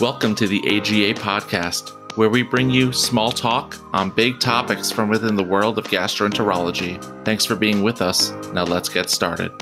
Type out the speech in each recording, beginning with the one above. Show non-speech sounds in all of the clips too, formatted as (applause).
Welcome to the AGA podcast, where we bring you small talk on big topics from within the world of gastroenterology. Thanks for being with us. Now let's get started.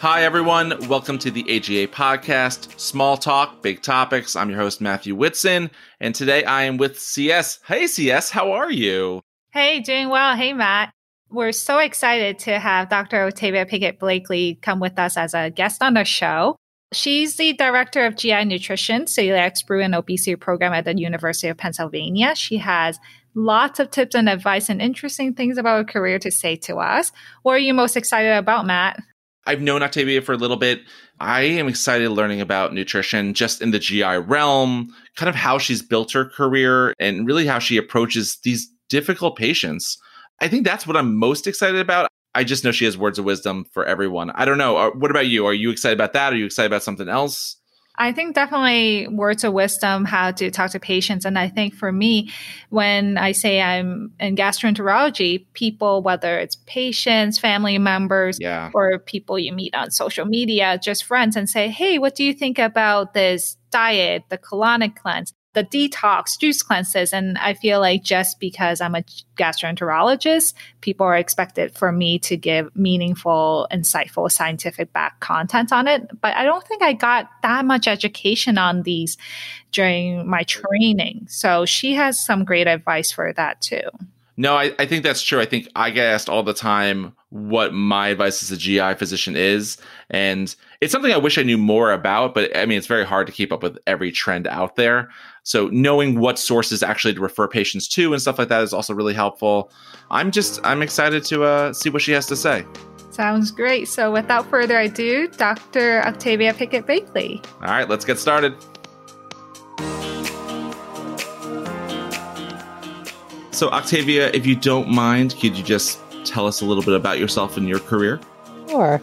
Hi, everyone. Welcome to the AGA podcast, Small Talk, Big Topics. I'm your host, Matthew Whitson, and today I am with CS. Hey, CS, how are you? Hey, doing well. Hey, Matt. We're so excited to have Dr. Octavia Pickett Blakely come with us as a guest on the show. She's the director of GI Nutrition, Celiac Brew and Obesity Program at the University of Pennsylvania. She has lots of tips and advice and interesting things about her career to say to us. What are you most excited about, Matt? I've known Octavia for a little bit. I am excited learning about nutrition just in the GI realm, kind of how she's built her career and really how she approaches these difficult patients. I think that's what I'm most excited about. I just know she has words of wisdom for everyone. I don't know. Uh, what about you? Are you excited about that? Are you excited about something else? I think definitely words of wisdom, how to talk to patients. And I think for me, when I say I'm in gastroenterology, people, whether it's patients, family members, yeah. or people you meet on social media, just friends, and say, hey, what do you think about this diet, the colonic cleanse? The detox juice cleanses. And I feel like just because I'm a gastroenterologist, people are expected for me to give meaningful, insightful, scientific back content on it. But I don't think I got that much education on these during my training. So she has some great advice for that too. No, I, I think that's true. I think I get asked all the time what my advice as a GI physician is. And it's something I wish I knew more about, but I mean, it's very hard to keep up with every trend out there. So knowing what sources actually to refer patients to and stuff like that is also really helpful. I'm just, I'm excited to uh, see what she has to say. Sounds great. So without further ado, Dr. Octavia Pickett Blakely. All right, let's get started. So, Octavia, if you don't mind, could you just tell us a little bit about yourself and your career? Sure.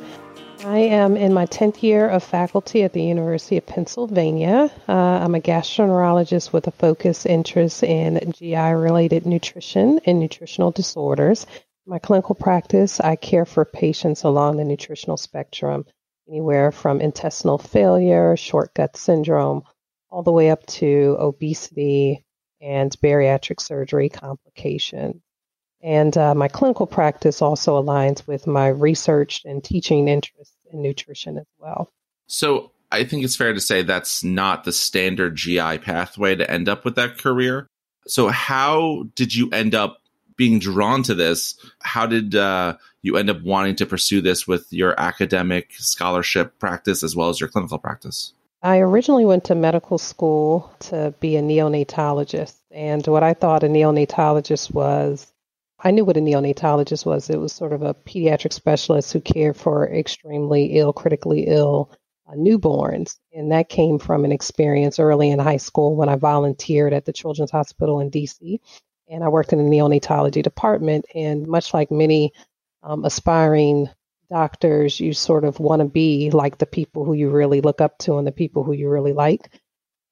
I am in my 10th year of faculty at the University of Pennsylvania. Uh, I'm a gastroenterologist with a focus interest in GI related nutrition and nutritional disorders. My clinical practice, I care for patients along the nutritional spectrum, anywhere from intestinal failure, short gut syndrome, all the way up to obesity, and bariatric surgery complications. And uh, my clinical practice also aligns with my research and teaching interests in nutrition as well. So I think it's fair to say that's not the standard GI pathway to end up with that career. So how did you end up being drawn to this? How did uh, you end up wanting to pursue this with your academic scholarship practice as well as your clinical practice? I originally went to medical school to be a neonatologist. And what I thought a neonatologist was, I knew what a neonatologist was. It was sort of a pediatric specialist who cared for extremely ill, critically ill uh, newborns. And that came from an experience early in high school when I volunteered at the Children's Hospital in DC. And I worked in the neonatology department. And much like many um, aspiring doctors, you sort of want to be like the people who you really look up to and the people who you really like.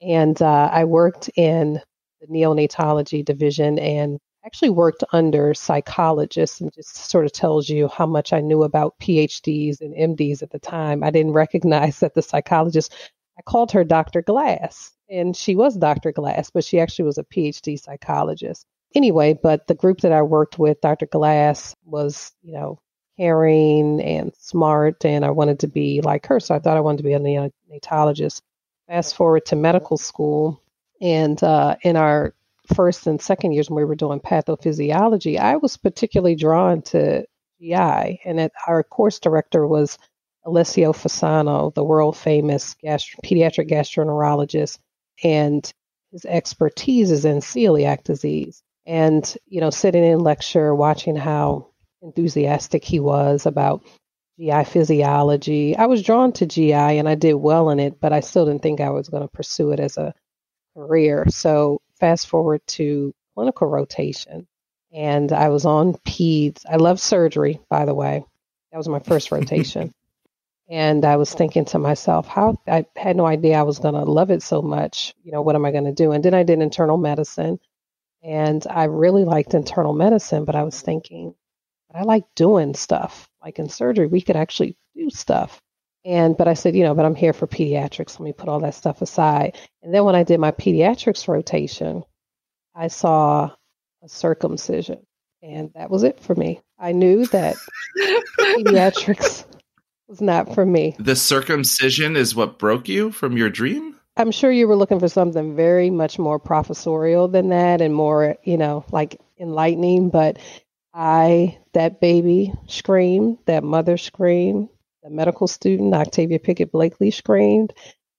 And uh, I worked in the neonatology division and actually worked under psychologists and just sort of tells you how much I knew about PhDs and MDs at the time. I didn't (laughs) recognize that the psychologist, I called her Dr. Glass, and she was Dr. Glass, but she actually was a PhD psychologist. Anyway, but the group that I worked with, Dr. Glass, was, you know, caring and smart, and I wanted to be like her. So I thought I wanted to be a neonatologist. Fast forward to medical school, and uh, in our first and second years when we were doing pathophysiology, I was particularly drawn to GI, and it, our course director was Alessio Fasano, the world famous gastro- pediatric gastroenterologist, and his expertise is in celiac disease. And, you know, sitting in lecture, watching how enthusiastic he was about GI physiology. I was drawn to GI and I did well in it, but I still didn't think I was going to pursue it as a career. So, fast forward to clinical rotation, and I was on PEDS. I love surgery, by the way. That was my first rotation. (laughs) and I was thinking to myself, how I had no idea I was going to love it so much. You know, what am I going to do? And then I did internal medicine, and I really liked internal medicine, but I was thinking, but I like doing stuff. Like in surgery, we could actually do stuff. And but I said, you know, but I'm here for pediatrics. Let me put all that stuff aside. And then when I did my pediatrics rotation, I saw a circumcision. And that was it for me. I knew that pediatrics (laughs) was not for me. The circumcision is what broke you from your dream? I'm sure you were looking for something very much more professorial than that and more, you know, like enlightening. But I, that baby screamed, that mother screamed, the medical student, Octavia Pickett Blakely screamed.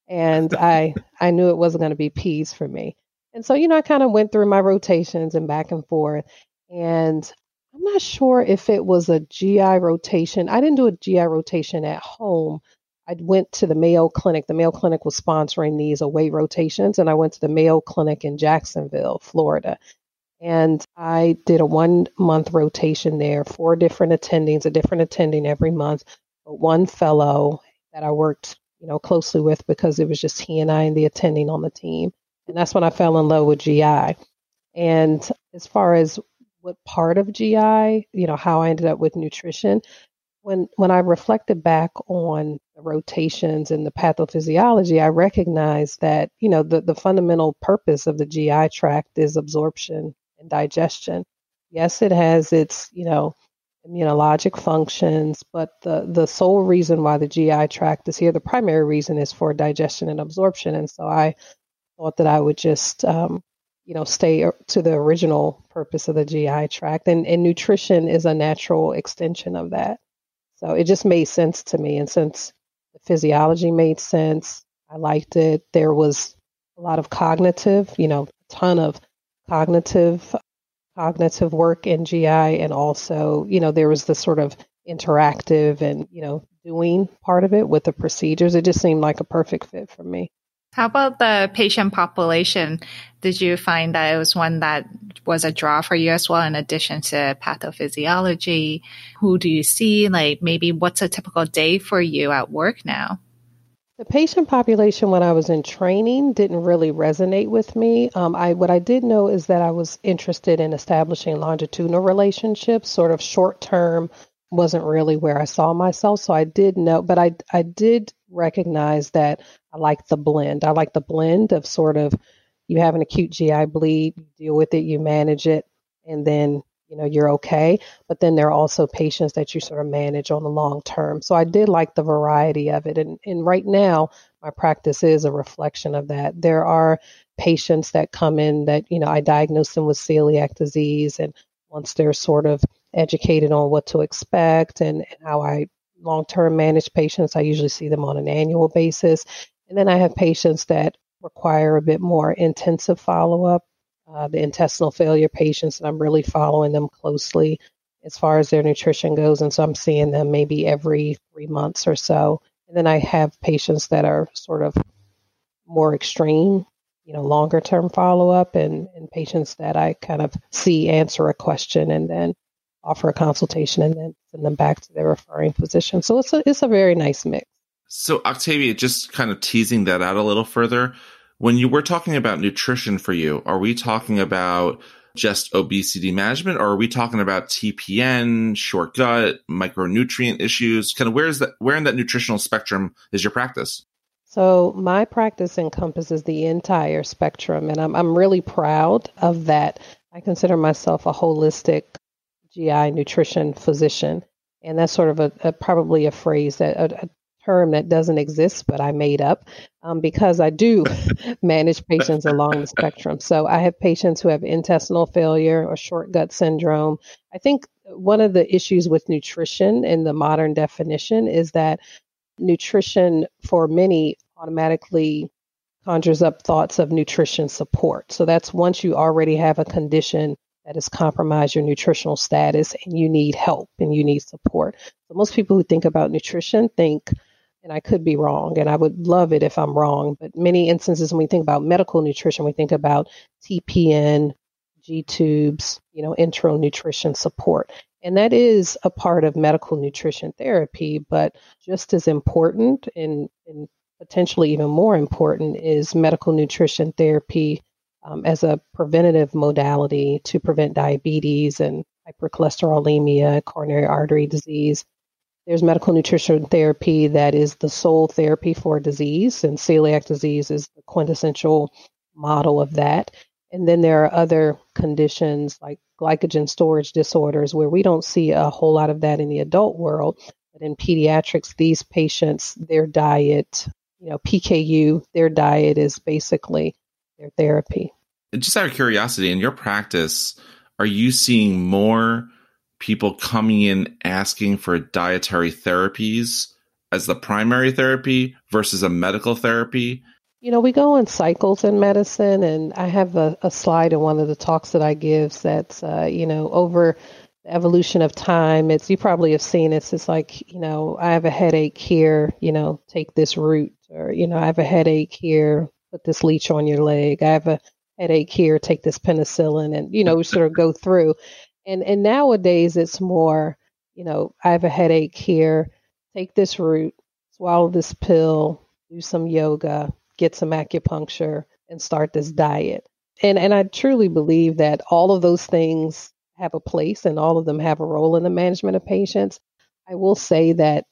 And (laughs) I, I knew it wasn't going to be peds for me. And so, you know, I kind of went through my rotations and back and forth. And I'm not sure if it was a GI rotation. I didn't do a GI rotation at home. I went to the Mayo Clinic. The Mayo Clinic was sponsoring these away rotations, and I went to the Mayo Clinic in Jacksonville, Florida. And I did a one month rotation there, four different attendings, a different attending every month, one fellow that I worked, you know, closely with because it was just he and I and the attending on the team. And that's when I fell in love with GI. And as far as what part of GI, you know, how I ended up with nutrition, when when I reflected back on the rotations and the pathophysiology, I recognized that, you know, the, the fundamental purpose of the GI tract is absorption and digestion. Yes, it has its, you know, immunologic functions, but the, the sole reason why the GI tract is here, the primary reason is for digestion and absorption. And so I thought that I would just, um, you know, stay to the original purpose of the GI tract. And, and nutrition is a natural extension of that. So it just made sense to me. And since the physiology made sense, I liked it. There was a lot of cognitive, you know, a ton of cognitive cognitive work in GI and also, you know, there was the sort of interactive and, you know, doing part of it with the procedures. It just seemed like a perfect fit for me. How about the patient population? Did you find that it was one that was a draw for you as well, in addition to pathophysiology? Who do you see? Like maybe what's a typical day for you at work now? The patient population when I was in training didn't really resonate with me. Um, I what I did know is that I was interested in establishing longitudinal relationships, sort of short term wasn't really where I saw myself. So I did know, but I I did recognize that I like the blend. I like the blend of sort of you have an acute GI bleed, you deal with it, you manage it, and then you know you're okay but then there are also patients that you sort of manage on the long term. So i did like the variety of it. And, and right now my practice is a reflection of that. There are patients that come in that you know i diagnose them with celiac disease and once they're sort of educated on what to expect and, and how i long term manage patients i usually see them on an annual basis. And then i have patients that require a bit more intensive follow up uh, the intestinal failure patients, and I'm really following them closely as far as their nutrition goes. And so I'm seeing them maybe every three months or so. And then I have patients that are sort of more extreme, you know, longer term follow up, and, and patients that I kind of see answer a question and then offer a consultation and then send them back to their referring physician. So it's a it's a very nice mix. So Octavia, just kind of teasing that out a little further when you were talking about nutrition for you, are we talking about just obesity management or are we talking about TPN, short gut, micronutrient issues? Kind of where is that where in that nutritional spectrum is your practice? So my practice encompasses the entire spectrum and I'm I'm really proud of that. I consider myself a holistic GI nutrition physician. And that's sort of a, a probably a phrase that a, a term that doesn't exist, but I made up um, because I do (laughs) manage patients along the spectrum. So I have patients who have intestinal failure or short gut syndrome. I think one of the issues with nutrition in the modern definition is that nutrition for many automatically conjures up thoughts of nutrition support. So that's once you already have a condition that has compromised your nutritional status and you need help and you need support. So most people who think about nutrition think and I could be wrong, and I would love it if I'm wrong. But many instances when we think about medical nutrition, we think about TPN, G tubes, you know, enteral nutrition support. And that is a part of medical nutrition therapy, but just as important and, and potentially even more important is medical nutrition therapy um, as a preventative modality to prevent diabetes and hypercholesterolemia, coronary artery disease, there's medical nutrition therapy that is the sole therapy for disease, and celiac disease is the quintessential model of that. And then there are other conditions like glycogen storage disorders where we don't see a whole lot of that in the adult world. But in pediatrics, these patients, their diet, you know, PKU, their diet is basically their therapy. Just out of curiosity, in your practice, are you seeing more people coming in asking for dietary therapies as the primary therapy versus a medical therapy? You know, we go in cycles in medicine, and I have a, a slide in one of the talks that I give that's, uh, you know, over the evolution of time. It's you probably have seen it. It's like, you know, I have a headache here, you know, take this root, or you know, I have a headache here, put this leech on your leg. I have a headache here, take this penicillin, and you know, we sort of go through. And and nowadays it's more, you know, I have a headache here, take this root, swallow this pill, do some yoga, get some acupuncture, and start this diet. And and I truly believe that all of those things have a place and all of them have a role in the management of patients. I will say that,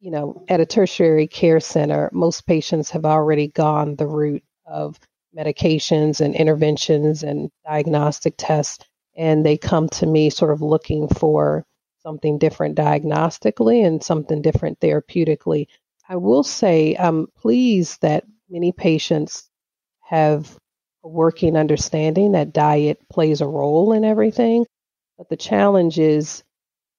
you know, at a tertiary care center, most patients have already gone the route of medications and interventions and diagnostic tests and they come to me sort of looking for something different diagnostically and something different therapeutically. I will say I'm pleased that many patients have a working understanding that diet plays a role in everything. But the challenge is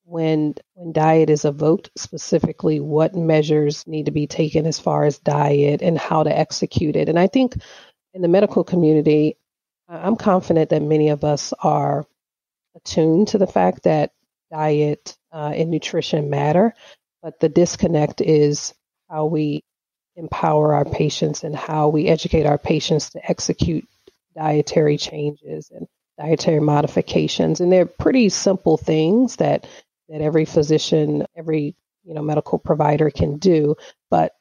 when when diet is evoked specifically what measures need to be taken as far as diet and how to execute it. And I think in the medical community, I'm confident that many of us are attuned to the fact that diet uh, and nutrition matter, but the disconnect is how we empower our patients and how we educate our patients to execute dietary changes and dietary modifications. And they're pretty simple things that that every physician, every you know medical provider can do, but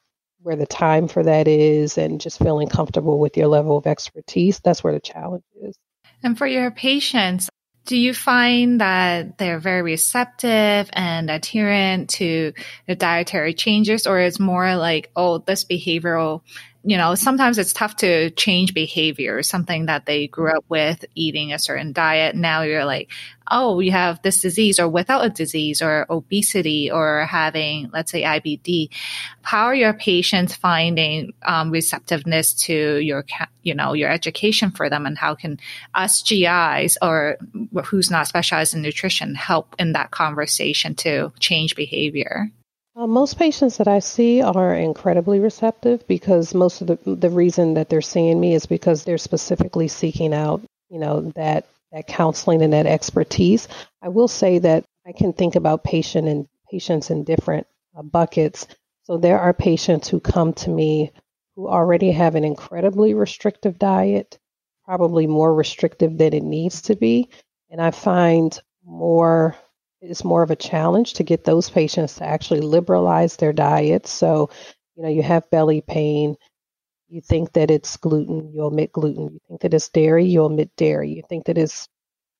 where the time for that is and just feeling comfortable with your level of expertise, that's where the challenge is. And for your patients, do you find that they're very receptive and adherent to the dietary changes, or it's more like, oh, this behavioral you know, sometimes it's tough to change behavior, something that they grew up with eating a certain diet. Now you're like, oh, you have this disease or without a disease or obesity or having, let's say, IBD. How are your patients finding um, receptiveness to your, you know, your education for them and how can us GIs or who's not specialized in nutrition help in that conversation to change behavior? Uh, most patients that I see are incredibly receptive because most of the the reason that they're seeing me is because they're specifically seeking out, you know, that that counseling and that expertise. I will say that I can think about patient and patients in different uh, buckets. So there are patients who come to me who already have an incredibly restrictive diet, probably more restrictive than it needs to be, and I find more it's more of a challenge to get those patients to actually liberalize their diet. So, you know, you have belly pain, you think that it's gluten, you omit gluten. You think that it's dairy, you omit dairy. You think that it's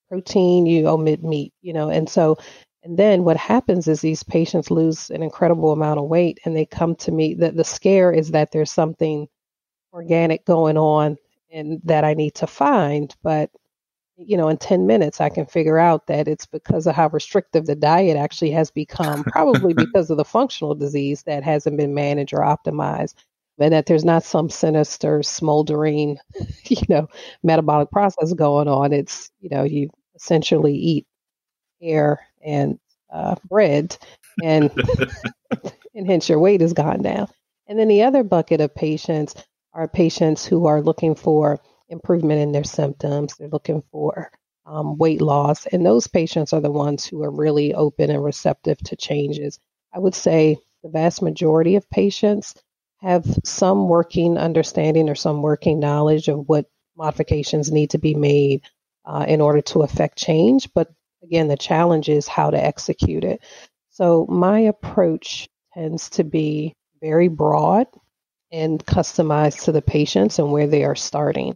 protein, you omit meat, you know. And so, and then what happens is these patients lose an incredible amount of weight and they come to me. The, the scare is that there's something organic going on and that I need to find. But you know, in 10 minutes, I can figure out that it's because of how restrictive the diet actually has become, probably (laughs) because of the functional disease that hasn't been managed or optimized, and that there's not some sinister, smoldering, (laughs) you know, metabolic process going on. It's, you know, you essentially eat air and uh, bread, and, (laughs) and hence your weight has gone down. And then the other bucket of patients are patients who are looking for improvement in their symptoms. They're looking for um, weight loss. And those patients are the ones who are really open and receptive to changes. I would say the vast majority of patients have some working understanding or some working knowledge of what modifications need to be made uh, in order to affect change. But again, the challenge is how to execute it. So my approach tends to be very broad and customized to the patients and where they are starting.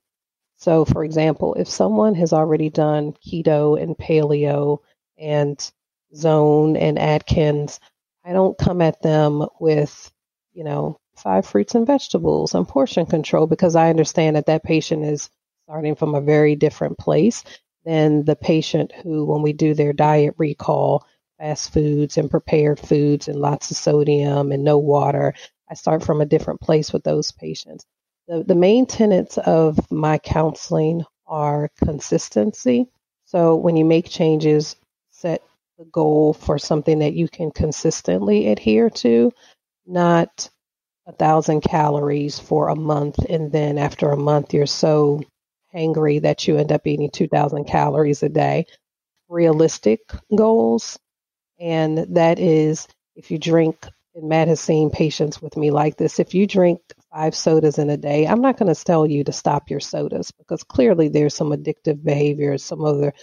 So, for example, if someone has already done keto and paleo and zone and Atkins, I don't come at them with, you know, five fruits and vegetables and portion control because I understand that that patient is starting from a very different place than the patient who, when we do their diet recall, fast foods and prepared foods and lots of sodium and no water, I start from a different place with those patients. The, the main tenets of my counseling are consistency. So when you make changes, set the goal for something that you can consistently adhere to, not a thousand calories for a month, and then after a month you're so hangry that you end up eating 2,000 calories a day. Realistic goals, and that is if you drink, and Matt has seen patients with me like this, if you drink five sodas in a day, I'm not going to tell you to stop your sodas because clearly there's some addictive behavior, some other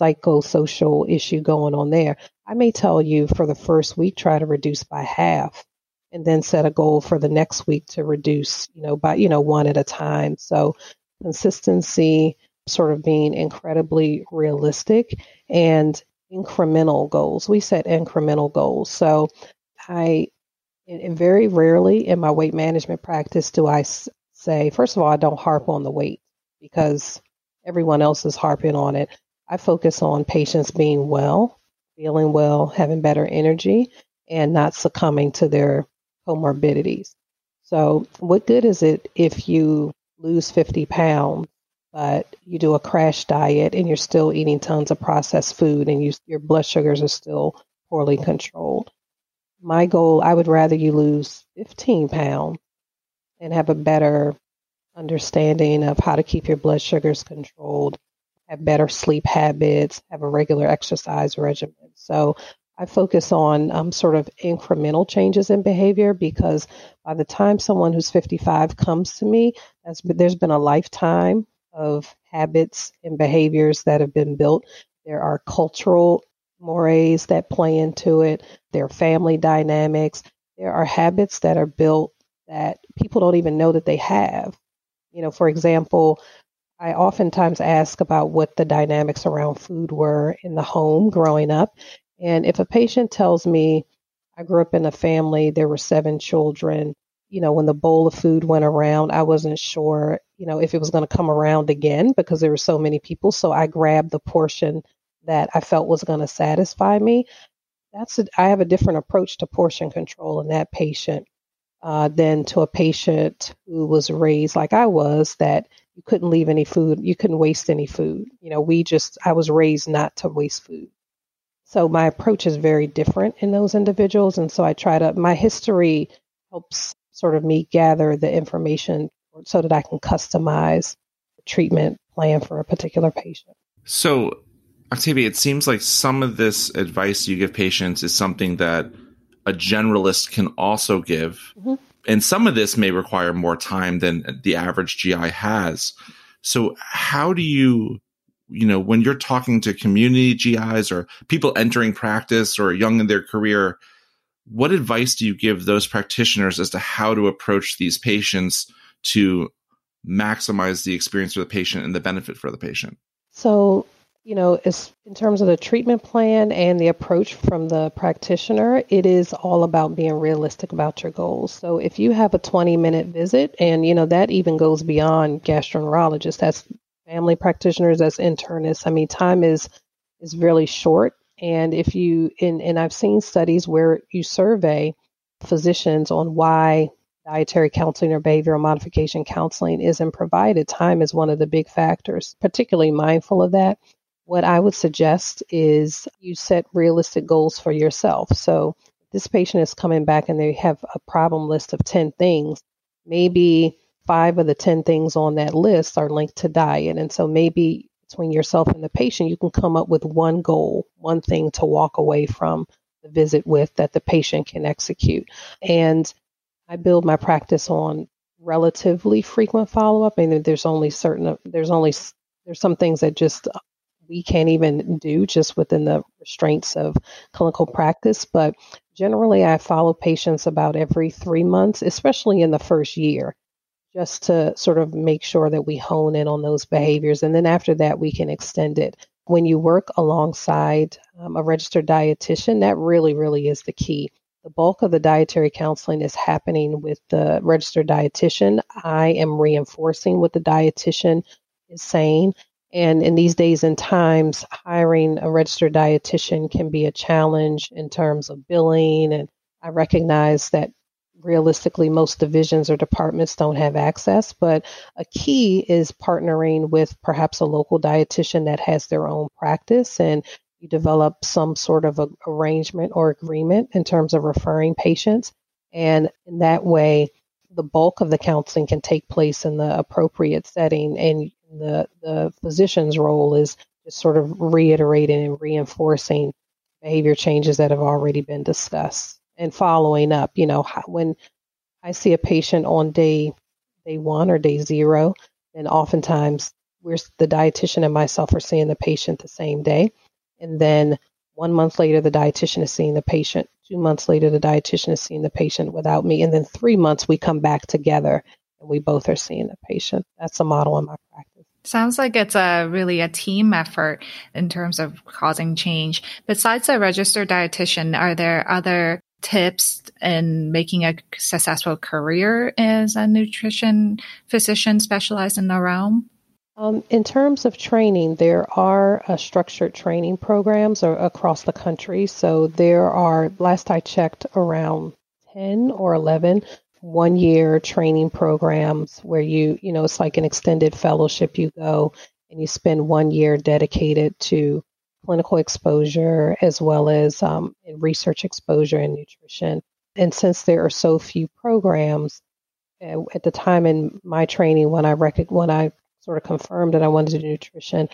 psychosocial issue going on there. I may tell you for the first week, try to reduce by half and then set a goal for the next week to reduce, you know, by, you know, one at a time. So consistency, sort of being incredibly realistic and incremental goals. We set incremental goals. So I, and very rarely in my weight management practice do I say, first of all, I don't harp on the weight because everyone else is harping on it. I focus on patients being well, feeling well, having better energy, and not succumbing to their comorbidities. So, what good is it if you lose 50 pounds, but you do a crash diet and you're still eating tons of processed food and you, your blood sugars are still poorly controlled? My goal, I would rather you lose 15 pounds and have a better understanding of how to keep your blood sugars controlled have better sleep habits, have a regular exercise regimen. So I focus on um, sort of incremental changes in behavior because by the time someone who's 55 comes to me, there's been a lifetime of habits and behaviors that have been built. There are cultural mores that play into it, their family dynamics, there are habits that are built that people don't even know that they have. You know, for example, I oftentimes ask about what the dynamics around food were in the home growing up. And if a patient tells me, I grew up in a family, there were seven children, you know, when the bowl of food went around, I wasn't sure, you know, if it was going to come around again because there were so many people. So I grabbed the portion that I felt was going to satisfy me. That's a, I have a different approach to portion control in that patient uh, than to a patient who was raised like I was that you couldn't leave any food, you couldn't waste any food. You know, we just, I was raised not to waste food. So my approach is very different in those individuals. And so I try to, my history helps sort of me gather the information so that I can customize the treatment plan for a particular patient. So, Octavia, it seems like some of this advice you give patients is something that a generalist can also give. Mm-hmm and some of this may require more time than the average GI has. So how do you, you know, when you're talking to community GIs or people entering practice or young in their career, what advice do you give those practitioners as to how to approach these patients to maximize the experience for the patient and the benefit for the patient? So you know, as in terms of the treatment plan and the approach from the practitioner, it is all about being realistic about your goals. So if you have a 20 minute visit, and, you know, that even goes beyond gastroenterologists, that's family practitioners, that's internists. I mean, time is is really short. And if you, and, and I've seen studies where you survey physicians on why dietary counseling or behavioral modification counseling isn't provided, time is one of the big factors, particularly mindful of that. What I would suggest is you set realistic goals for yourself. So this patient is coming back and they have a problem list of 10 things. Maybe five of the 10 things on that list are linked to diet. And so maybe between yourself and the patient, you can come up with one goal, one thing to walk away from the visit with that the patient can execute. And I build my practice on relatively frequent follow up. I mean, there's only certain, there's only, there's some things that just we can't even do just within the restraints of clinical practice. But generally, I follow patients about every three months, especially in the first year, just to sort of make sure that we hone in on those behaviors. And then after that, we can extend it. When you work alongside um, a registered dietitian, that really, really is the key. the bulk of the dietary counseling is happening with the registered dietitian. I am reinforcing what the dietitian is saying. And in these days and times, hiring a registered dietitian can be a challenge in terms of billing. And I recognize that realistically most divisions or departments don't have access, but a key is partnering with perhaps a local dietitian that has their own practice and you develop some sort of a arrangement or agreement in terms of referring patients. And in that way, the bulk of the counseling can take place in the appropriate setting. And the, the physician's role is just sort of reiterating and reinforcing behavior changes that have already been discussed and following up. You know, when I see a patient on day day one or day zero, then oftentimes we're the dietitian and myself are seeing the patient the same day. And then one month later, the dietitian is seeing the patient. Two months later, the dietitian is seeing the patient without me. And then three months, we come back together and we both are seeing the patient. That's a model in my practice. Sounds like it's a really a team effort in terms of causing change. Besides a registered dietitian, are there other tips in making a successful career as a nutrition physician specialized in the realm? Um, in terms of training, there are uh, structured training programs across the country. So there are, last I checked, around 10 or 11 one year training programs where you, you know, it's like an extended fellowship. You go and you spend one year dedicated to clinical exposure as well as um, research exposure in nutrition. And since there are so few programs, uh, at the time in my training when I rec- when I sort of confirmed that I wanted to do nutrition.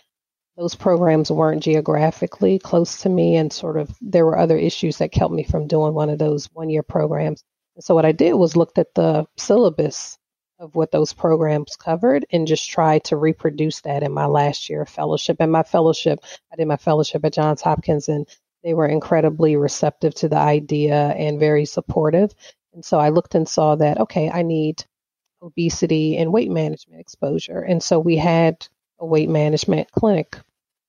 Those programs weren't geographically close to me, and sort of there were other issues that kept me from doing one of those one year programs. So, what I did was looked at the syllabus of what those programs covered and just tried to reproduce that in my last year of fellowship. And my fellowship, I did my fellowship at Johns Hopkins, and they were incredibly receptive to the idea and very supportive. And so I looked and saw that, okay, I need obesity and weight management exposure. And so we had a weight management clinic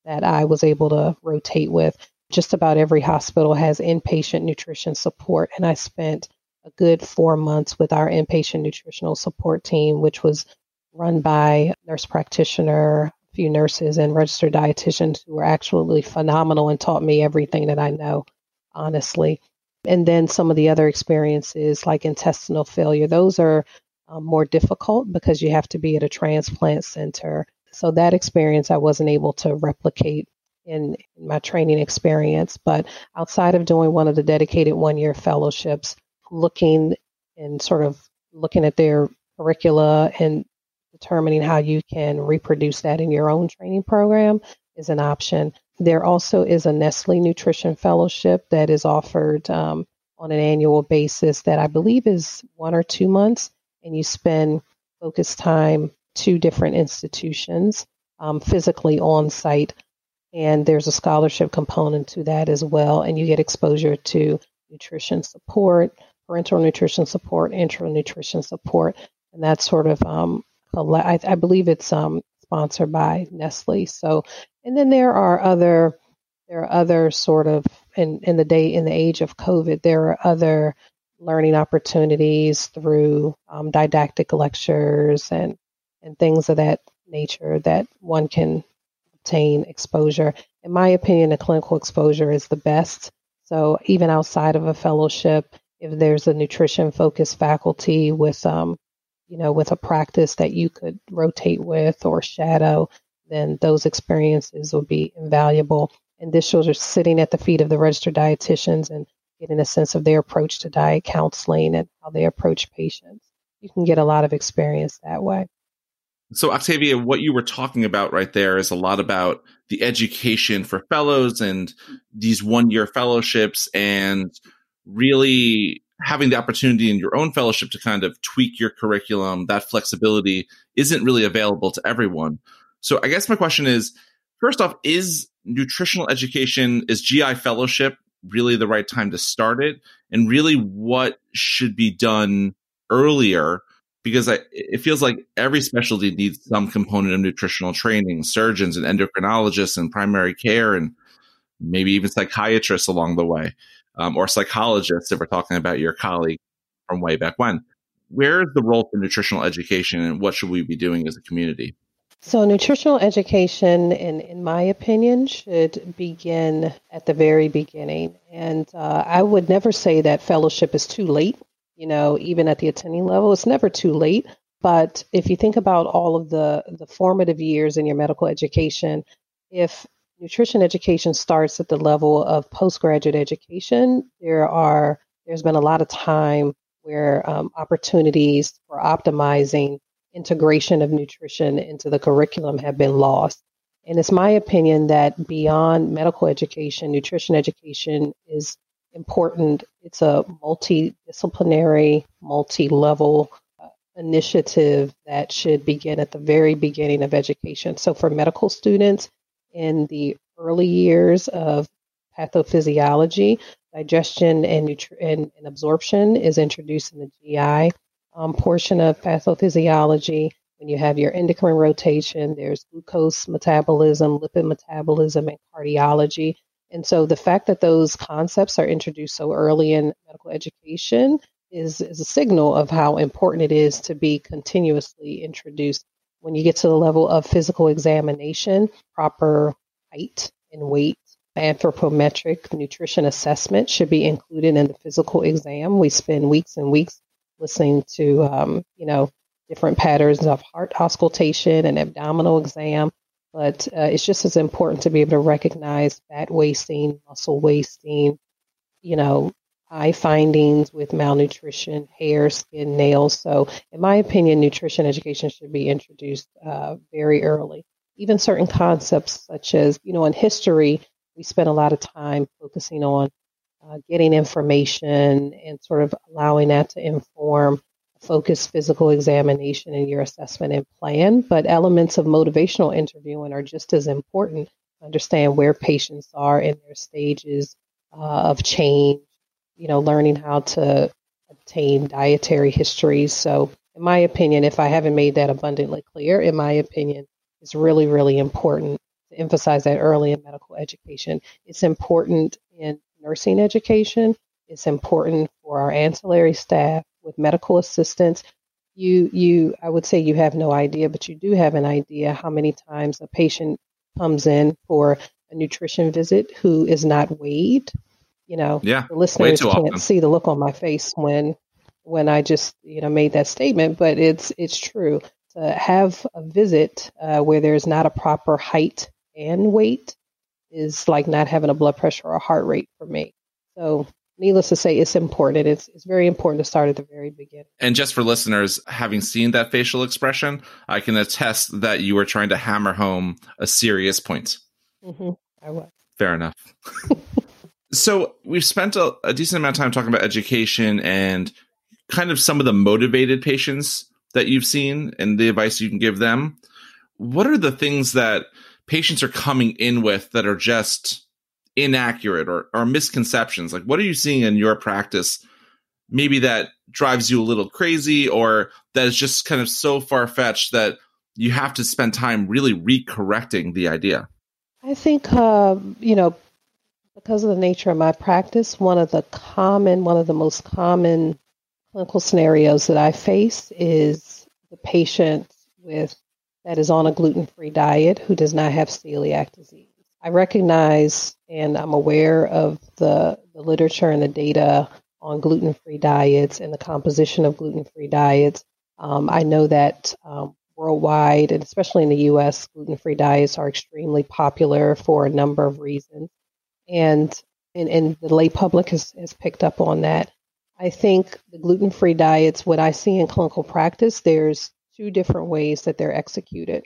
that I was able to rotate with. Just about every hospital has inpatient nutrition support. And I spent a good four months with our inpatient nutritional support team, which was run by nurse practitioner, a few nurses, and registered dietitians who were actually phenomenal and taught me everything that I know, honestly. And then some of the other experiences like intestinal failure, those are um, more difficult because you have to be at a transplant center. So that experience I wasn't able to replicate in, in my training experience. But outside of doing one of the dedicated one year fellowships, looking and sort of looking at their curricula and determining how you can reproduce that in your own training program is an option. There also is a Nestle Nutrition Fellowship that is offered um, on an annual basis that I believe is one or two months and you spend focused time to different institutions um, physically on site and there's a scholarship component to that as well and you get exposure to nutrition support parenteral nutrition support enteral nutrition support and that's sort of um, I, I, believe it's um, sponsored by nestle so and then there are other there are other sort of in, in the day in the age of covid there are other learning opportunities through um, didactic lectures and, and things of that nature that one can obtain exposure. In my opinion, a clinical exposure is the best. So even outside of a fellowship, if there's a nutrition focused faculty with um, you know, with a practice that you could rotate with or shadow, then those experiences would be invaluable. And this shows are sitting at the feet of the registered dietitians and getting a sense of their approach to diet counseling and how they approach patients. You can get a lot of experience that way. So, Octavia, what you were talking about right there is a lot about the education for fellows and these one year fellowships and really having the opportunity in your own fellowship to kind of tweak your curriculum. That flexibility isn't really available to everyone. So, I guess my question is first off, is nutritional education, is GI fellowship really the right time to start it and really what should be done earlier because I, it feels like every specialty needs some component of nutritional training surgeons and endocrinologists and primary care and maybe even psychiatrists along the way um, or psychologists if we're talking about your colleague from way back when. Where is the role for nutritional education and what should we be doing as a community? So, nutritional education, in, in my opinion, should begin at the very beginning. And uh, I would never say that fellowship is too late. You know, even at the attending level, it's never too late. But if you think about all of the, the formative years in your medical education, if nutrition education starts at the level of postgraduate education, there are there's been a lot of time where um, opportunities for optimizing integration of nutrition into the curriculum have been lost. And it's my opinion that beyond medical education, nutrition education is important. It's a multidisciplinary, multi level uh, initiative that should begin at the very beginning of education. So, for medical students in the early years of pathophysiology, digestion and, nutri- and, and absorption is introduced in the GI um, portion of pathophysiology. When you have your endocrine rotation, there's glucose metabolism, lipid metabolism, and cardiology. And so the fact that those concepts are introduced so early in medical education is, is a signal of how important it is to be continuously introduced. When you get to the level of physical examination, proper height and weight, anthropometric nutrition assessment should be included in the physical exam. We spend weeks and weeks listening to, um, you know, different patterns of heart auscultation and abdominal exam. But uh, it's just as important to be able to recognize fat wasting, muscle wasting, you know, eye findings with malnutrition, hair, skin, nails. So, in my opinion, nutrition education should be introduced uh, very early. Even certain concepts, such as, you know, in history, we spent a lot of time focusing on uh, getting information and sort of allowing that to inform focused physical examination and your assessment and plan. But elements of motivational interviewing are just as important understand where patients are in their stages uh, of change, you know, learning how to obtain dietary histories. So, in my opinion, if I haven't made that abundantly clear, in my opinion, it's really, really important to emphasize that early in medical education. It's important in nursing education. It's important for our ancillary staff with medical assistants. You, you, I would say you have no idea, but you do have an idea how many times a patient comes in for a nutrition visit who is not weighed. You know, yeah, the listeners can't often. see the look on my face when when I just you know made that statement, but it's it's true to have a visit uh, where there's not a proper height and weight is like not having a blood pressure or a heart rate for me. So, needless to say, it's important. It's, it's very important to start at the very beginning. And just for listeners, having seen that facial expression, I can attest that you were trying to hammer home a serious point. Mm-hmm. I was. Fair enough. (laughs) so, we've spent a, a decent amount of time talking about education and kind of some of the motivated patients that you've seen and the advice you can give them. What are the things that patients are coming in with that are just inaccurate or, or misconceptions? Like, what are you seeing in your practice? Maybe that drives you a little crazy, or that is just kind of so far fetched that you have to spend time really recorrecting the idea. I think, uh, you know, because of the nature of my practice, one of the common, one of the most common clinical scenarios that I face is the patient with that is on a gluten free diet who does not have celiac disease. I recognize and I'm aware of the, the literature and the data on gluten free diets and the composition of gluten free diets. Um, I know that um, worldwide, and especially in the US, gluten free diets are extremely popular for a number of reasons. And, and, and the lay public has, has picked up on that. I think the gluten free diets, what I see in clinical practice, there's two different ways that they're executed.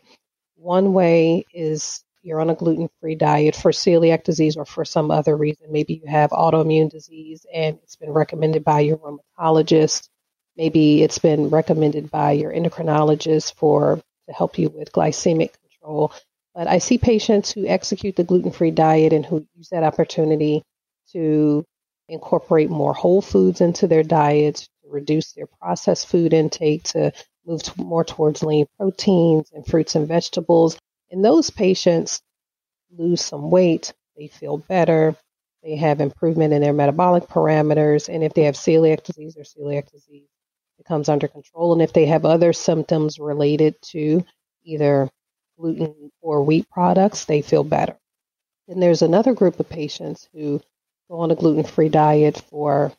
One way is you're on a gluten free diet for celiac disease or for some other reason. Maybe you have autoimmune disease and it's been recommended by your rheumatologist. Maybe it's been recommended by your endocrinologist for to help you with glycemic control. But I see patients who execute the gluten free diet and who use that opportunity to incorporate more whole foods into their diets, to reduce their processed food intake, to move to more towards lean proteins and fruits and vegetables. And those patients lose some weight, they feel better, they have improvement in their metabolic parameters, and if they have celiac disease or celiac disease, it comes under control. And if they have other symptoms related to either gluten or wheat products, they feel better. And there's another group of patients who go on a gluten free diet for,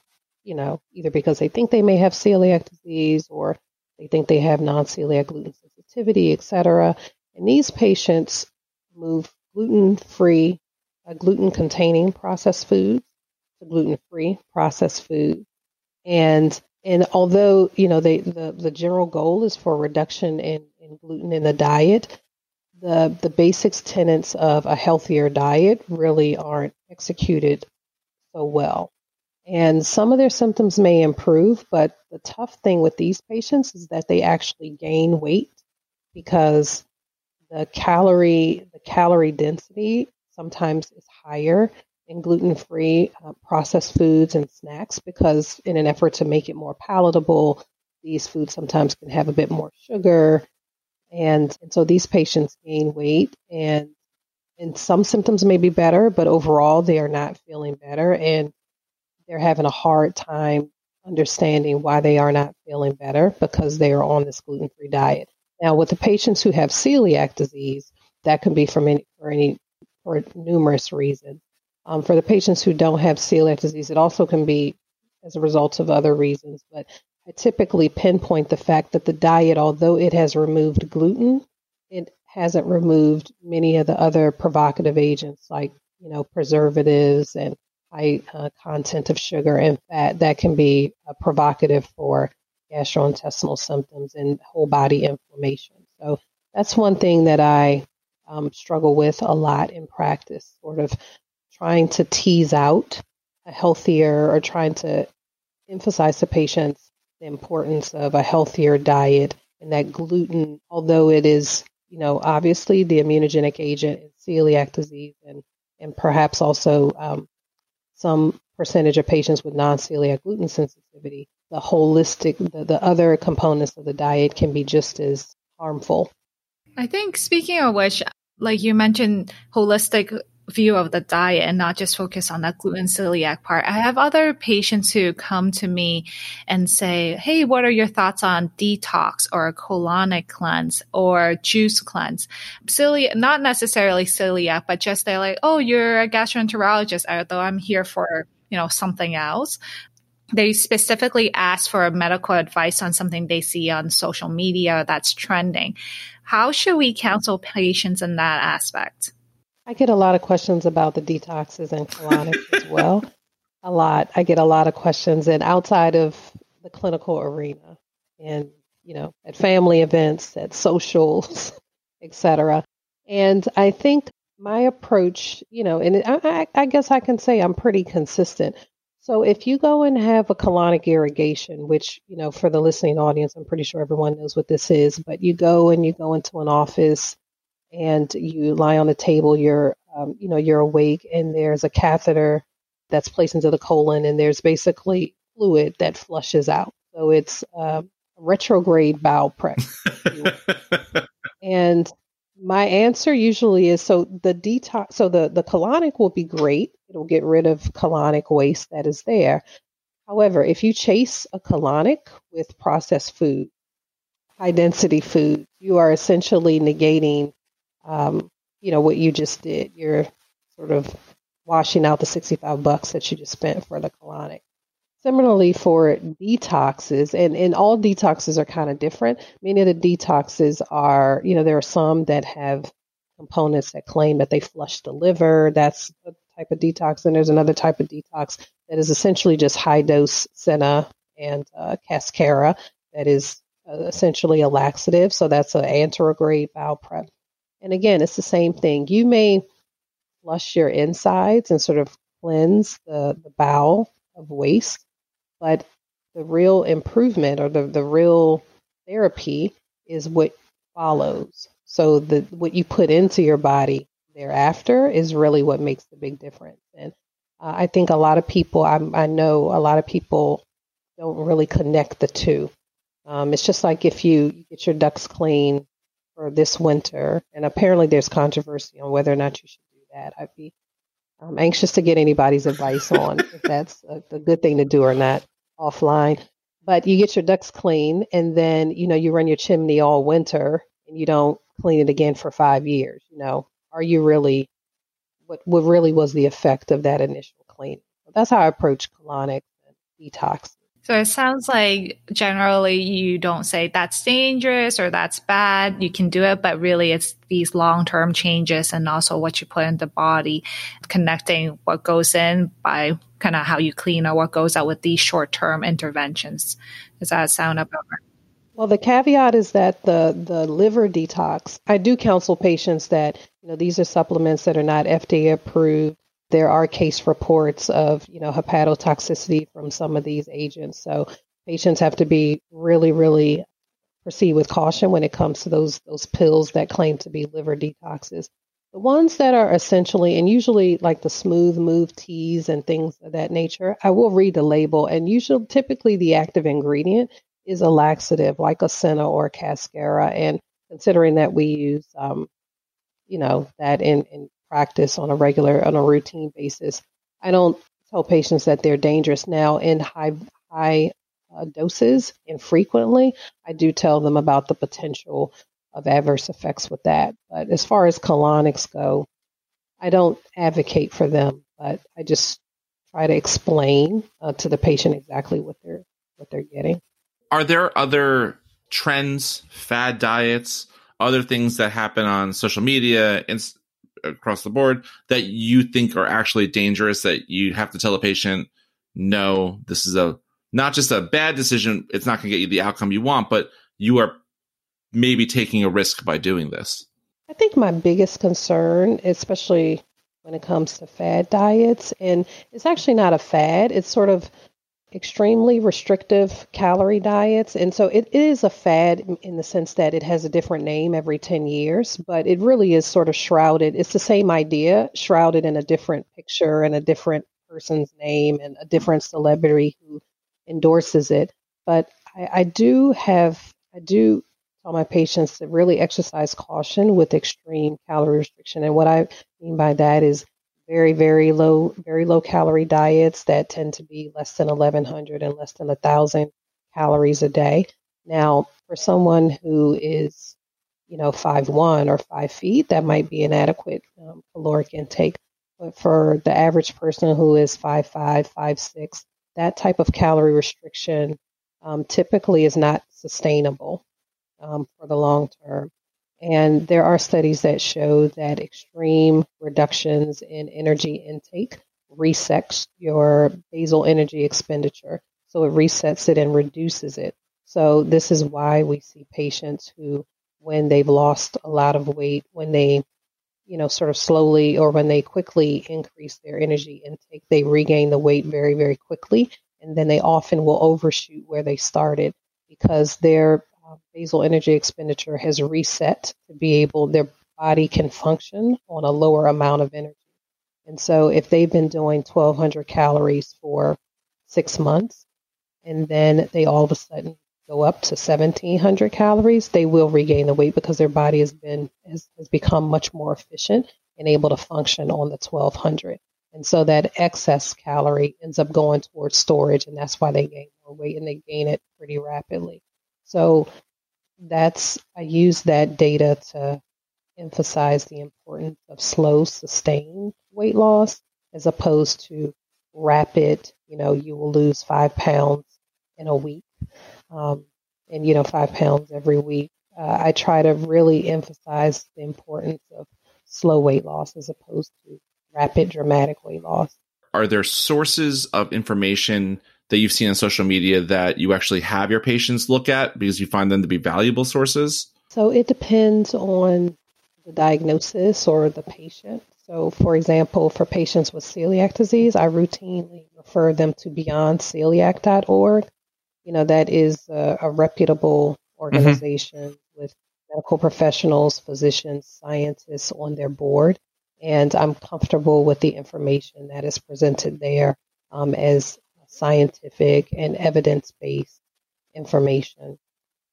you know, either because they think they may have celiac disease or they think they have non celiac gluten sensitivity, et cetera. And these patients move gluten free, uh, gluten containing processed foods to gluten free processed food. And and although you know they, the the general goal is for reduction in, in gluten in the diet, the the basics tenets of a healthier diet really aren't executed so well. And some of their symptoms may improve, but the tough thing with these patients is that they actually gain weight because the calorie the calorie density sometimes is higher in gluten-free uh, processed foods and snacks because in an effort to make it more palatable, these foods sometimes can have a bit more sugar and, and so these patients gain weight and and some symptoms may be better, but overall they are not feeling better and they're having a hard time understanding why they are not feeling better because they are on this gluten-free diet. Now, with the patients who have celiac disease, that can be from any, for any for numerous reasons. Um, for the patients who don't have celiac disease, it also can be as a result of other reasons. But I typically pinpoint the fact that the diet, although it has removed gluten, it hasn't removed many of the other provocative agents like you know preservatives and high uh, content of sugar and fat that can be uh, provocative for gastrointestinal symptoms and whole body inflammation. So that's one thing that I um, struggle with a lot in practice, sort of trying to tease out a healthier or trying to emphasize to patients the importance of a healthier diet and that gluten, although it is, you know, obviously the immunogenic agent in celiac disease and, and perhaps also um, some percentage of patients with non-celiac gluten sensitivity, the holistic, the, the other components of the diet can be just as harmful. I think speaking of which, like you mentioned, holistic view of the diet and not just focus on that gluten celiac part. I have other patients who come to me and say, Hey, what are your thoughts on detox or a colonic cleanse or juice cleanse? Celiac, not necessarily celiac, but just they're like, Oh, you're a gastroenterologist, although I'm here for, you know, something else they specifically ask for medical advice on something they see on social media that's trending. How should we counsel patients in that aspect? I get a lot of questions about the detoxes and colonics as well. A lot. I get a lot of questions, and outside of the clinical arena, and you know, at family events, at socials, (laughs) etc. And I think my approach, you know, and I, I, guess I can say I'm pretty consistent. So if you go and have a colonic irrigation, which, you know, for the listening audience, I'm pretty sure everyone knows what this is, but you go and you go into an office and you lie on a table, you're, um, you know, you're awake, and there's a catheter that's placed into the colon, and there's basically fluid that flushes out. So it's uh, retrograde bowel prep. (laughs) and my answer usually is so the detox, so the the colonic will be great. It'll get rid of colonic waste that is there. However, if you chase a colonic with processed food, high density food, you are essentially negating um, you know, what you just did. You're sort of washing out the 65 bucks that you just spent for the colonic. Similarly for detoxes, and, and all detoxes are kind of different. Many of the detoxes are, you know, there are some that have components that claim that they flush the liver. That's a type of detox. And there's another type of detox that is essentially just high dose senna and uh, cascara that is uh, essentially a laxative. So that's an anterograde bowel prep. And again, it's the same thing. You may flush your insides and sort of cleanse the, the bowel of waste, but the real improvement or the, the real therapy is what follows. So the what you put into your body thereafter is really what makes the big difference. And uh, I think a lot of people, I, I know a lot of people don't really connect the two. Um, it's just like if you get your ducts clean for this winter, and apparently there's controversy on whether or not you should do that. I'd be I'm anxious to get anybody's advice on if that's a, a good thing to do or not offline. But you get your ducts clean, and then you know you run your chimney all winter, and you don't clean it again for five years. You know, are you really what what really was the effect of that initial clean? That's how I approach colonics and detox. So it sounds like generally you don't say that's dangerous or that's bad. You can do it, but really it's these long term changes and also what you put in the body, connecting what goes in by kind of how you clean or what goes out with these short term interventions. Does that sound about right? Well, the caveat is that the the liver detox. I do counsel patients that you know these are supplements that are not FDA approved there are case reports of you know hepatotoxicity from some of these agents. So patients have to be really, really proceed with caution when it comes to those those pills that claim to be liver detoxes. The ones that are essentially and usually like the smooth move teas and things of that nature, I will read the label and usually typically the active ingredient is a laxative like a Senna or Cascara. And considering that we use um, you know, that in, in practice on a regular, on a routine basis. I don't tell patients that they're dangerous now in high high uh, doses and frequently. I do tell them about the potential of adverse effects with that. But as far as colonics go, I don't advocate for them, but I just try to explain uh, to the patient exactly what they're what they're getting. Are there other trends, fad diets, other things that happen on social media, across the board that you think are actually dangerous that you have to tell a patient, no, this is a not just a bad decision, it's not going to get you the outcome you want, but you are maybe taking a risk by doing this? I think my biggest concern, especially when it comes to fad diets, and it's actually not a fad, it's sort of extremely restrictive calorie diets. And so it is a fad in the sense that it has a different name every 10 years, but it really is sort of shrouded. It's the same idea, shrouded in a different picture and a different person's name and a different celebrity who endorses it. But I, I do have, I do tell my patients to really exercise caution with extreme calorie restriction. And what I mean by that is very very low very low calorie diets that tend to be less than 1100 and less than 1000 calories a day. Now for someone who is you know five one or five feet that might be an adequate um, caloric intake. But for the average person who is five five five six that type of calorie restriction um, typically is not sustainable um, for the long term and there are studies that show that extreme reductions in energy intake resets your basal energy expenditure. So it resets it and reduces it. So this is why we see patients who, when they've lost a lot of weight, when they, you know, sort of slowly or when they quickly increase their energy intake, they regain the weight very, very quickly. And then they often will overshoot where they started because their uh, basal energy expenditure has reset to be able, their body can function on a lower amount of energy. And so if they've been doing 1200 calories for six months and then they all of a sudden go up to 1700 calories, they will regain the weight because their body has been, has, has become much more efficient and able to function on the 1200. And so that excess calorie ends up going towards storage, and that's why they gain more weight and they gain it pretty rapidly. So that's I use that data to emphasize the importance of slow, sustained weight loss as opposed to rapid. You know, you will lose five pounds in a week, um, and you know, five pounds every week. Uh, I try to really emphasize the importance of slow weight loss as opposed to rapid, dramatic weight loss. Are there sources of information that you've seen on social media that you actually have your patients look at because you find them to be valuable sources? So it depends on the diagnosis or the patient. So, for example, for patients with celiac disease, I routinely refer them to beyondceliac.org. You know, that is a, a reputable mm-hmm. organization mm-hmm. with medical professionals, physicians, scientists on their board. And I'm comfortable with the information that is presented there um, as scientific and evidence based information.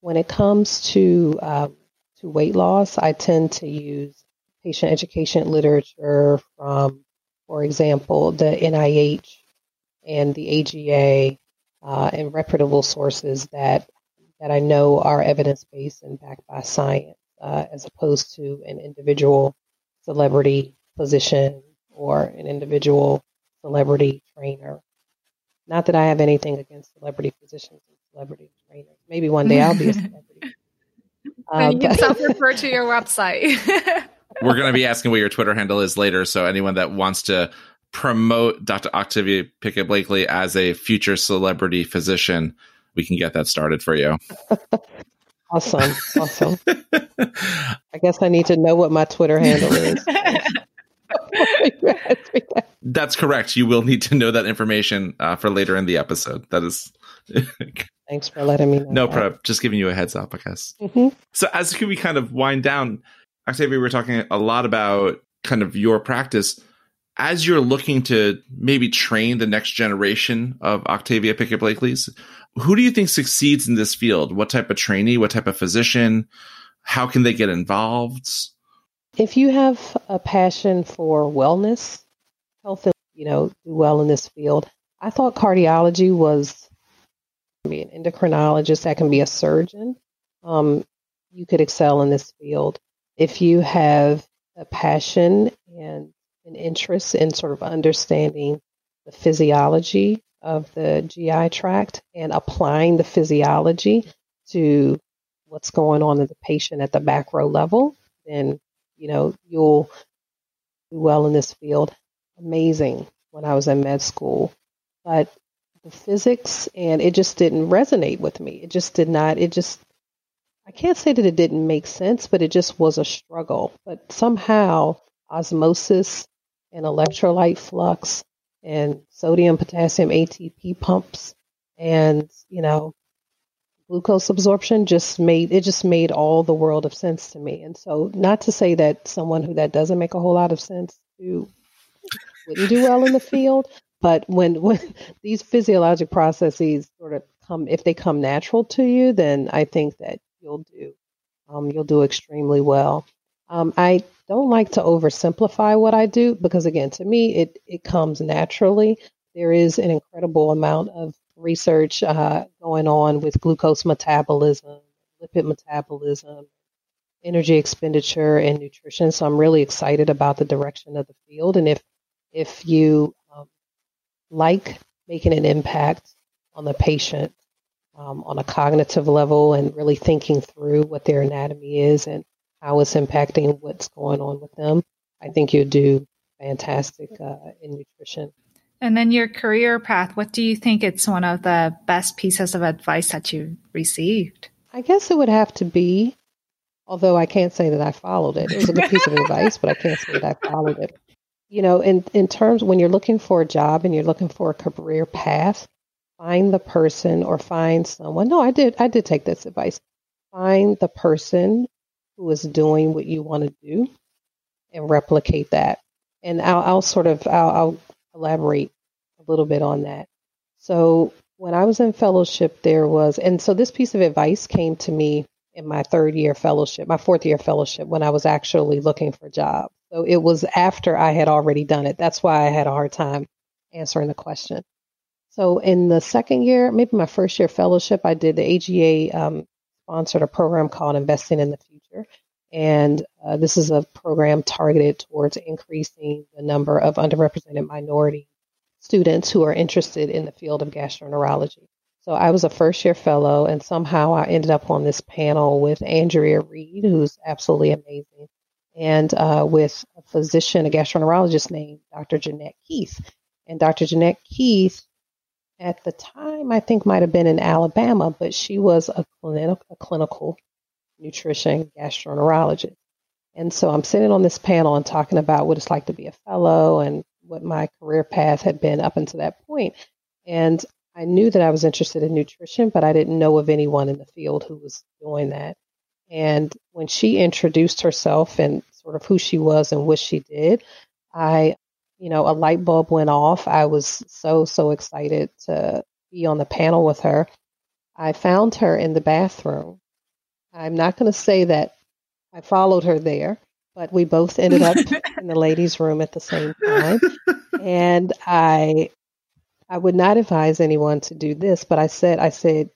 When it comes to um, to weight loss, I tend to use patient education literature from for example, the NIH and the AGA uh, and reputable sources that that I know are evidence based and backed by science, uh, as opposed to an individual celebrity physician or an individual celebrity trainer. Not that I have anything against celebrity physicians and celebrity trainers. Maybe one day I'll be a (laughs) celebrity. Uh, you can self refer to your website. (laughs) We're going to be asking what your Twitter handle is later. So anyone that wants to promote Dr. Octavia Pickett Blakely as a future celebrity physician, we can get that started for you. (laughs) awesome. Awesome. I guess I need to know what my Twitter handle is. (laughs) That's correct. You will need to know that information uh, for later in the episode. That is. (laughs) Thanks for letting me know. No problem. Just giving you a heads up, I guess. Mm-hmm. So, as we kind of wind down, Octavia, we were talking a lot about kind of your practice. As you're looking to maybe train the next generation of Octavia Pickett Blakely's, who do you think succeeds in this field? What type of trainee? What type of physician? How can they get involved? If you have a passion for wellness, health, you know, do well in this field. I thought cardiology was be an endocrinologist, that can be a surgeon. Um, you could excel in this field if you have a passion and an interest in sort of understanding the physiology of the GI tract and applying the physiology to what's going on in the patient at the macro level, then you know you'll do well in this field. Amazing when I was in med school, but the physics and it just didn't resonate with me. It just did not. It just I can't say that it didn't make sense, but it just was a struggle. But somehow osmosis and electrolyte flux and sodium potassium ATP pumps and you know glucose absorption just made it just made all the world of sense to me and so not to say that someone who that doesn't make a whole lot of sense to wouldn't do well in the field but when when (laughs) these physiologic processes sort of come if they come natural to you then i think that you'll do um, you'll do extremely well um, I don't like to oversimplify what I do because, again, to me, it, it comes naturally. There is an incredible amount of research uh, going on with glucose metabolism, lipid metabolism, energy expenditure, and nutrition. So I'm really excited about the direction of the field. And if if you um, like making an impact on the patient um, on a cognitive level and really thinking through what their anatomy is and how it's impacting what's going on with them, I think you'll do fantastic uh, in nutrition. And then your career path, what do you think it's one of the best pieces of advice that you've received? I guess it would have to be, although I can't say that I followed it. It was a good piece of advice, but I can't say that I followed it. You know, in, in terms when you're looking for a job and you're looking for a career path, find the person or find someone. No, I did I did take this advice. Find the person who is doing what you want to do and replicate that. And I'll, I'll sort of I'll, I'll elaborate a little bit on that. So when I was in fellowship, there was, and so this piece of advice came to me in my third year fellowship, my fourth year fellowship, when I was actually looking for a job. So it was after I had already done it. That's why I had a hard time answering the question. So in the second year, maybe my first year fellowship, I did the AGA um, sponsored a program called Investing in the Future. And uh, this is a program targeted towards increasing the number of underrepresented minority students who are interested in the field of gastroenterology. So I was a first year fellow, and somehow I ended up on this panel with Andrea Reid, who's absolutely amazing, and uh, with a physician, a gastroenterologist named Dr. Jeanette Keith. And Dr. Jeanette Keith at the time, I think might have been in Alabama, but she was a clinical, a clinical nutrition gastroenterologist. And so I'm sitting on this panel and talking about what it's like to be a fellow and what my career path had been up until that point. And I knew that I was interested in nutrition, but I didn't know of anyone in the field who was doing that. And when she introduced herself and sort of who she was and what she did, I you know, a light bulb went off. I was so, so excited to be on the panel with her. I found her in the bathroom. I'm not going to say that I followed her there, but we both ended up (laughs) in the ladies' room at the same time. and I I would not advise anyone to do this, but I said I said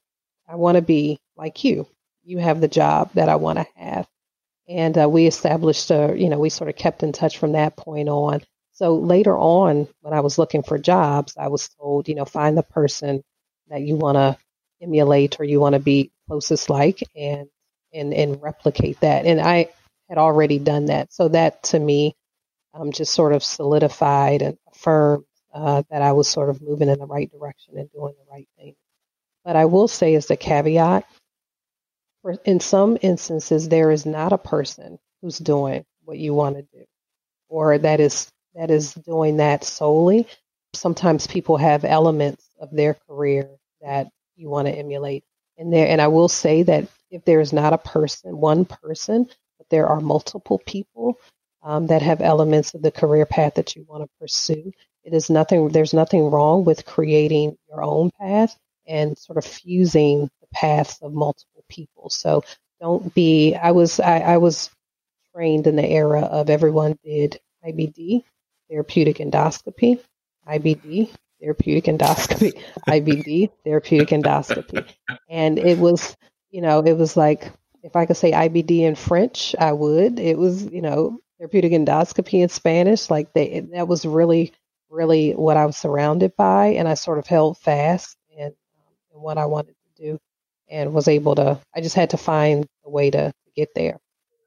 I want to be like you. You have the job that I want to have. And uh, we established a, you know, we sort of kept in touch from that point on. So later on, when I was looking for jobs, I was told, you know, find the person that you want to emulate or you want to be closest like and and and replicate that. And I had already done that, so that to me um, just sort of solidified and affirmed uh, that I was sort of moving in the right direction and doing the right thing. But I will say, as a caveat, in some instances, there is not a person who's doing what you want to do, or that is that is doing that solely. Sometimes people have elements of their career that you want to emulate. And there, and I will say that if there is not a person, one person, but there are multiple people um, that have elements of the career path that you want to pursue, it is nothing. There's nothing wrong with creating your own path and sort of fusing the paths of multiple people. So don't be. I was I, I was trained in the era of everyone did IBD, therapeutic endoscopy, IBD, therapeutic endoscopy, (laughs) IBD, therapeutic endoscopy. And it was, you know, it was like, if I could say IBD in French, I would. It was, you know, therapeutic endoscopy in Spanish. Like they, that was really, really what I was surrounded by. And I sort of held fast in, um, in what I wanted to do and was able to, I just had to find a way to get there.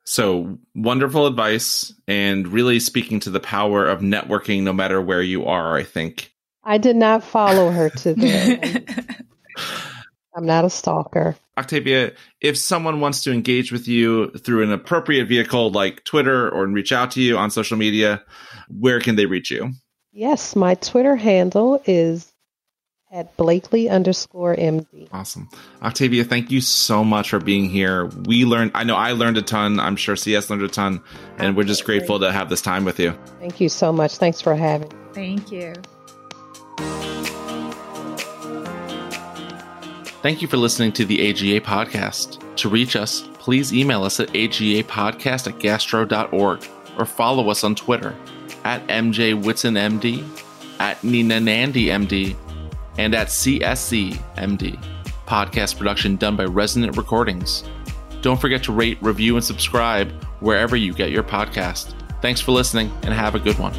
So wonderful advice and really speaking to the power of networking no matter where you are, I think. I did not follow her to (laughs) there. (laughs) I'm not a stalker. Octavia, if someone wants to engage with you through an appropriate vehicle like Twitter or reach out to you on social media, where can they reach you? Yes, my Twitter handle is at Blakely underscore MD. Awesome. Octavia, thank you so much for being here. We learned, I know I learned a ton. I'm sure CS learned a ton. And we're just grateful to have this time with you. Thank you so much. Thanks for having me. Thank you. Thank you for listening to the AGA podcast. To reach us, please email us at agapodcast at gastro.org or follow us on Twitter at MJ at Nina Nandy MD, and at CSC MD. Podcast production done by Resonant Recordings. Don't forget to rate, review, and subscribe wherever you get your podcast. Thanks for listening and have a good one.